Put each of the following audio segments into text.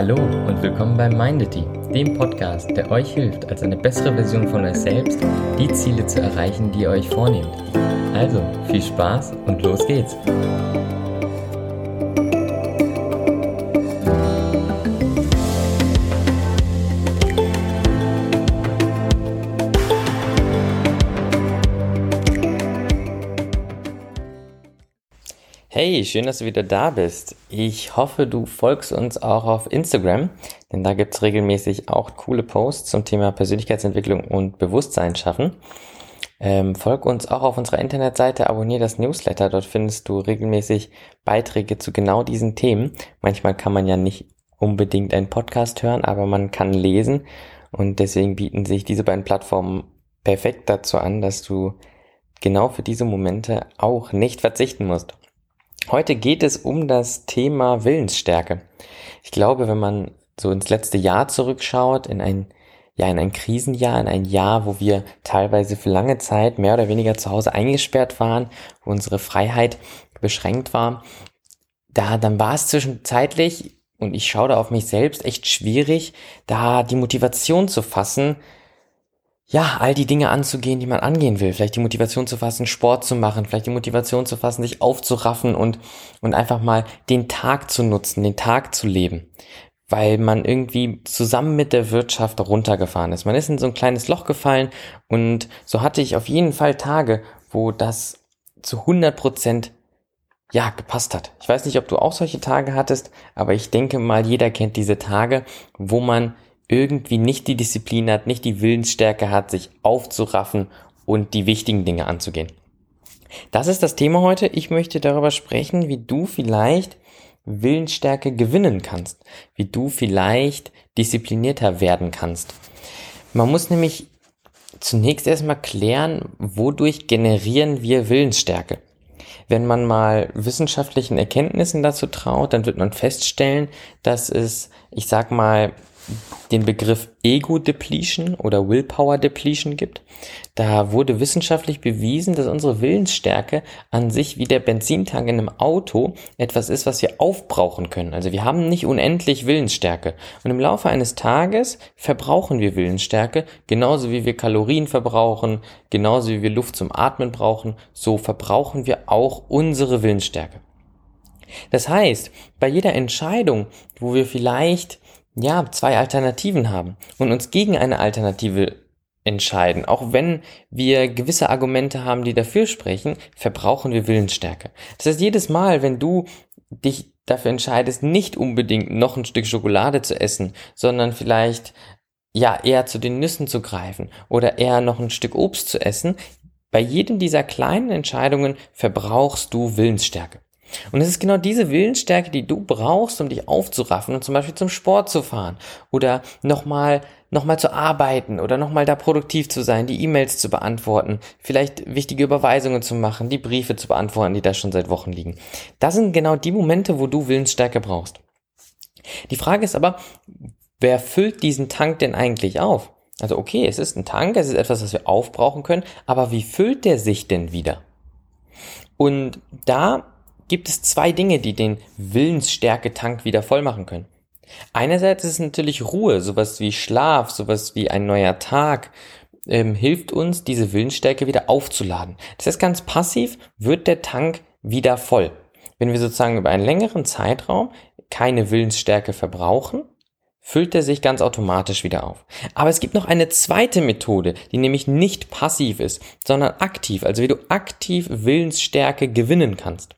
Hallo und willkommen bei Mindity, dem Podcast, der euch hilft, als eine bessere Version von euch selbst die Ziele zu erreichen, die ihr euch vornehmt. Also viel Spaß und los geht's! Hey, schön, dass du wieder da bist. Ich hoffe, du folgst uns auch auf Instagram, denn da gibt's regelmäßig auch coole Posts zum Thema Persönlichkeitsentwicklung und Bewusstsein schaffen. Ähm, folg uns auch auf unserer Internetseite, abonniere das Newsletter, dort findest du regelmäßig Beiträge zu genau diesen Themen. Manchmal kann man ja nicht unbedingt einen Podcast hören, aber man kann lesen und deswegen bieten sich diese beiden Plattformen perfekt dazu an, dass du genau für diese Momente auch nicht verzichten musst. Heute geht es um das Thema Willensstärke. Ich glaube, wenn man so ins letzte Jahr zurückschaut, in ein ja, in ein Krisenjahr, in ein Jahr, wo wir teilweise für lange Zeit mehr oder weniger zu Hause eingesperrt waren, wo unsere Freiheit beschränkt war, da, dann war es zwischenzeitlich, und ich schaue da auf mich selbst, echt schwierig, da die Motivation zu fassen, ja, all die Dinge anzugehen, die man angehen will. Vielleicht die Motivation zu fassen, Sport zu machen, vielleicht die Motivation zu fassen, sich aufzuraffen und, und einfach mal den Tag zu nutzen, den Tag zu leben. Weil man irgendwie zusammen mit der Wirtschaft runtergefahren ist. Man ist in so ein kleines Loch gefallen und so hatte ich auf jeden Fall Tage, wo das zu 100 Prozent ja, gepasst hat. Ich weiß nicht, ob du auch solche Tage hattest, aber ich denke mal, jeder kennt diese Tage, wo man irgendwie nicht die Disziplin hat, nicht die Willensstärke hat, sich aufzuraffen und die wichtigen Dinge anzugehen. Das ist das Thema heute. Ich möchte darüber sprechen, wie du vielleicht Willensstärke gewinnen kannst, wie du vielleicht disziplinierter werden kannst. Man muss nämlich zunächst erstmal klären, wodurch generieren wir Willensstärke. Wenn man mal wissenschaftlichen Erkenntnissen dazu traut, dann wird man feststellen, dass es, ich sag mal, den Begriff Ego Depletion oder Willpower Depletion gibt. Da wurde wissenschaftlich bewiesen, dass unsere Willensstärke an sich wie der Benzintank in einem Auto etwas ist, was wir aufbrauchen können. Also wir haben nicht unendlich Willensstärke. Und im Laufe eines Tages verbrauchen wir Willensstärke, genauso wie wir Kalorien verbrauchen, genauso wie wir Luft zum Atmen brauchen, so verbrauchen wir auch unsere Willensstärke. Das heißt, bei jeder Entscheidung, wo wir vielleicht ja, zwei Alternativen haben und uns gegen eine Alternative entscheiden. Auch wenn wir gewisse Argumente haben, die dafür sprechen, verbrauchen wir Willensstärke. Das heißt, jedes Mal, wenn du dich dafür entscheidest, nicht unbedingt noch ein Stück Schokolade zu essen, sondern vielleicht ja eher zu den Nüssen zu greifen oder eher noch ein Stück Obst zu essen, bei jedem dieser kleinen Entscheidungen verbrauchst du Willensstärke. Und es ist genau diese Willensstärke, die du brauchst, um dich aufzuraffen und zum Beispiel zum Sport zu fahren oder nochmal nochmal zu arbeiten oder nochmal da produktiv zu sein, die E-Mails zu beantworten, vielleicht wichtige Überweisungen zu machen, die Briefe zu beantworten, die da schon seit Wochen liegen. Das sind genau die Momente, wo du Willensstärke brauchst. Die Frage ist aber, wer füllt diesen Tank denn eigentlich auf? Also okay, es ist ein Tank, es ist etwas, was wir aufbrauchen können, aber wie füllt der sich denn wieder? Und da gibt es zwei Dinge, die den Willensstärke-Tank wieder voll machen können. Einerseits ist natürlich Ruhe, sowas wie Schlaf, sowas wie ein neuer Tag, ähm, hilft uns, diese Willensstärke wieder aufzuladen. Das heißt, ganz passiv wird der Tank wieder voll. Wenn wir sozusagen über einen längeren Zeitraum keine Willensstärke verbrauchen, füllt er sich ganz automatisch wieder auf. Aber es gibt noch eine zweite Methode, die nämlich nicht passiv ist, sondern aktiv, also wie du aktiv Willensstärke gewinnen kannst.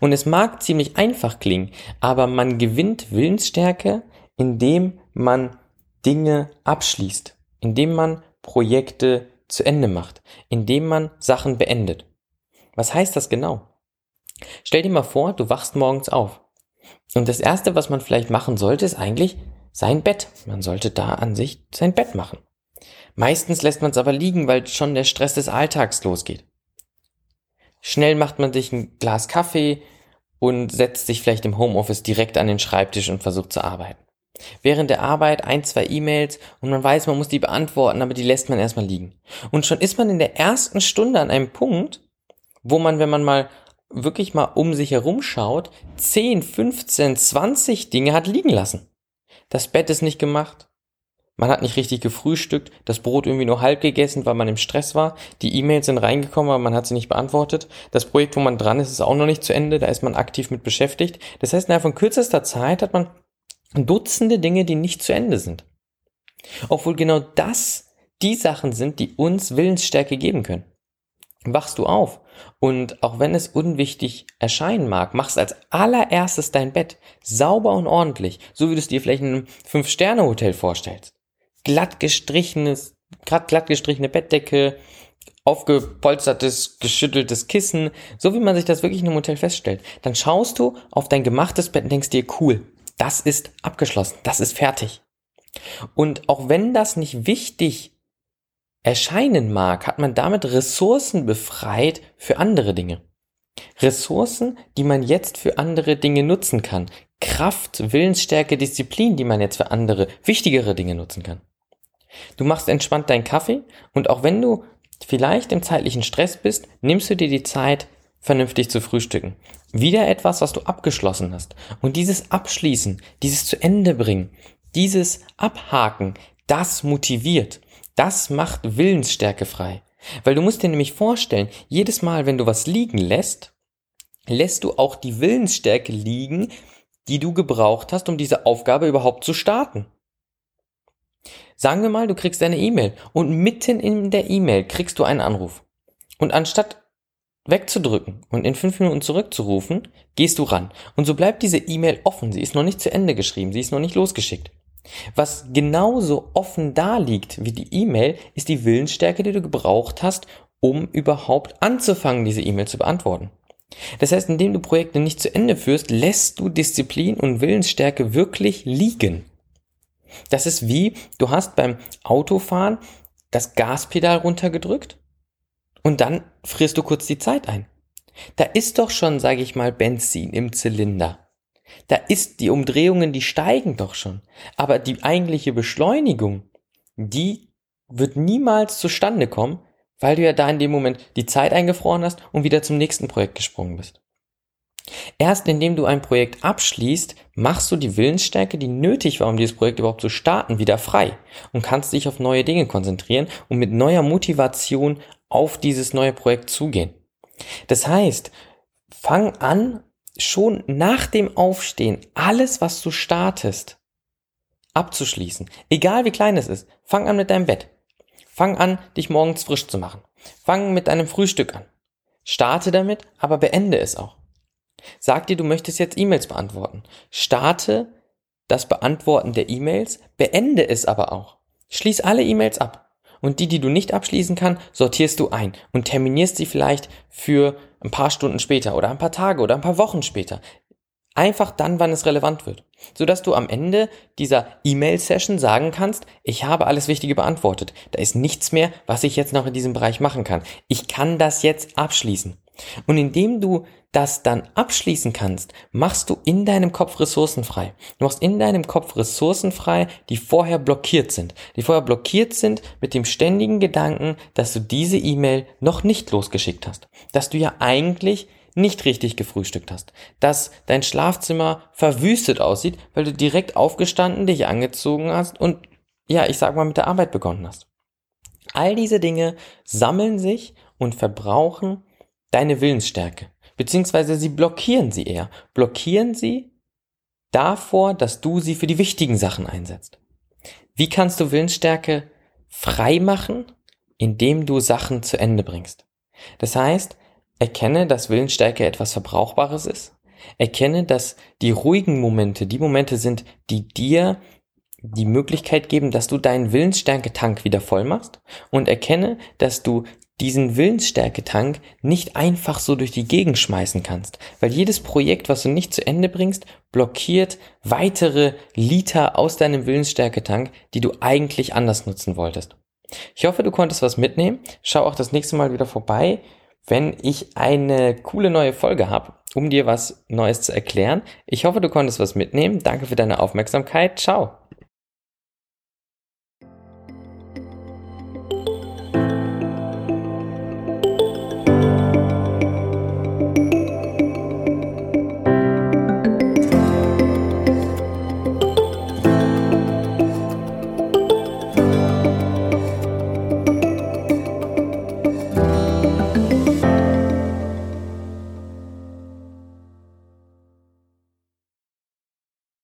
Und es mag ziemlich einfach klingen, aber man gewinnt Willensstärke, indem man Dinge abschließt, indem man Projekte zu Ende macht, indem man Sachen beendet. Was heißt das genau? Stell dir mal vor, du wachst morgens auf. Und das Erste, was man vielleicht machen sollte, ist eigentlich sein Bett. Man sollte da an sich sein Bett machen. Meistens lässt man es aber liegen, weil schon der Stress des Alltags losgeht. Schnell macht man sich ein Glas Kaffee und setzt sich vielleicht im Homeoffice direkt an den Schreibtisch und versucht zu arbeiten. Während der Arbeit ein, zwei E-Mails und man weiß, man muss die beantworten, aber die lässt man erstmal liegen. Und schon ist man in der ersten Stunde an einem Punkt, wo man, wenn man mal wirklich mal um sich herum schaut, 10, 15, 20 Dinge hat liegen lassen. das Bett ist nicht gemacht, man hat nicht richtig gefrühstückt, das Brot irgendwie nur halb gegessen, weil man im Stress war, die E-Mails sind reingekommen, aber man hat sie nicht beantwortet, das Projekt, wo man dran ist, ist auch noch nicht zu Ende, da ist man aktiv mit beschäftigt. Das heißt, innerhalb von kürzester Zeit hat man Dutzende Dinge, die nicht zu Ende sind. Obwohl genau das die Sachen sind, die uns Willensstärke geben können. Wachst du auf und auch wenn es unwichtig erscheinen mag, machst als allererstes dein Bett sauber und ordentlich, so wie du es dir vielleicht in einem Fünf-Sterne-Hotel vorstellst. Glatt gestrichenes, grad glatt gestrichene Bettdecke, aufgepolstertes, geschütteltes Kissen, so wie man sich das wirklich in einem Hotel feststellt. Dann schaust du auf dein gemachtes Bett und denkst dir, cool, das ist abgeschlossen, das ist fertig. Und auch wenn das nicht wichtig erscheinen mag, hat man damit Ressourcen befreit für andere Dinge. Ressourcen, die man jetzt für andere Dinge nutzen kann. Kraft, Willensstärke, Disziplin, die man jetzt für andere, wichtigere Dinge nutzen kann. Du machst entspannt deinen Kaffee und auch wenn du vielleicht im zeitlichen Stress bist, nimmst du dir die Zeit, vernünftig zu frühstücken. Wieder etwas, was du abgeschlossen hast. Und dieses Abschließen, dieses zu Ende bringen, dieses Abhaken, das motiviert. Das macht Willensstärke frei. Weil du musst dir nämlich vorstellen, jedes Mal, wenn du was liegen lässt, lässt du auch die Willensstärke liegen, die du gebraucht hast, um diese Aufgabe überhaupt zu starten. Sagen wir mal, du kriegst eine E-Mail und mitten in der E-Mail kriegst du einen Anruf. Und anstatt wegzudrücken und in fünf Minuten zurückzurufen, gehst du ran. Und so bleibt diese E-Mail offen. Sie ist noch nicht zu Ende geschrieben. Sie ist noch nicht losgeschickt. Was genauso offen da liegt wie die E-Mail, ist die Willensstärke, die du gebraucht hast, um überhaupt anzufangen, diese E-Mail zu beantworten. Das heißt, indem du Projekte nicht zu Ende führst, lässt du Disziplin und Willensstärke wirklich liegen. Das ist wie, du hast beim Autofahren das Gaspedal runtergedrückt und dann frierst du kurz die Zeit ein. Da ist doch schon, sage ich mal, Benzin im Zylinder. Da ist die Umdrehungen, die steigen doch schon. Aber die eigentliche Beschleunigung, die wird niemals zustande kommen, weil du ja da in dem Moment die Zeit eingefroren hast und wieder zum nächsten Projekt gesprungen bist. Erst indem du ein Projekt abschließt, machst du die Willensstärke, die nötig war, um dieses Projekt überhaupt zu starten, wieder frei und kannst dich auf neue Dinge konzentrieren und mit neuer Motivation auf dieses neue Projekt zugehen. Das heißt, fang an, schon nach dem Aufstehen alles, was du startest, abzuschließen. Egal wie klein es ist. Fang an mit deinem Bett. Fang an, dich morgens frisch zu machen. Fang mit deinem Frühstück an. Starte damit, aber beende es auch. Sag dir, du möchtest jetzt E-Mails beantworten. Starte das Beantworten der E-Mails, beende es aber auch. Schließ alle E-Mails ab. Und die, die du nicht abschließen kann, sortierst du ein und terminierst sie vielleicht für ein paar Stunden später oder ein paar Tage oder ein paar Wochen später. Einfach dann, wann es relevant wird. Sodass du am Ende dieser E-Mail-Session sagen kannst, ich habe alles Wichtige beantwortet. Da ist nichts mehr, was ich jetzt noch in diesem Bereich machen kann. Ich kann das jetzt abschließen. Und indem du das dann abschließen kannst, machst du in deinem Kopf Ressourcen frei. Du machst in deinem Kopf Ressourcen frei, die vorher blockiert sind. Die vorher blockiert sind mit dem ständigen Gedanken, dass du diese E-Mail noch nicht losgeschickt hast. Dass du ja eigentlich nicht richtig gefrühstückt hast. Dass dein Schlafzimmer verwüstet aussieht, weil du direkt aufgestanden, dich angezogen hast und ja, ich sag mal mit der Arbeit begonnen hast. All diese Dinge sammeln sich und verbrauchen deine Willensstärke beziehungsweise sie blockieren sie eher. Blockieren sie davor, dass du sie für die wichtigen Sachen einsetzt. Wie kannst du Willensstärke frei machen? Indem du Sachen zu Ende bringst. Das heißt, erkenne, dass Willensstärke etwas Verbrauchbares ist. Erkenne, dass die ruhigen Momente die Momente sind, die dir die Möglichkeit geben, dass du deinen Willensstärke-Tank wieder voll machst und erkenne, dass du diesen Willensstärke-Tank nicht einfach so durch die Gegend schmeißen kannst, weil jedes Projekt, was du nicht zu Ende bringst, blockiert weitere Liter aus deinem Willensstärke-Tank, die du eigentlich anders nutzen wolltest. Ich hoffe, du konntest was mitnehmen. Schau auch das nächste Mal wieder vorbei, wenn ich eine coole neue Folge habe, um dir was Neues zu erklären. Ich hoffe, du konntest was mitnehmen. Danke für deine Aufmerksamkeit. Ciao.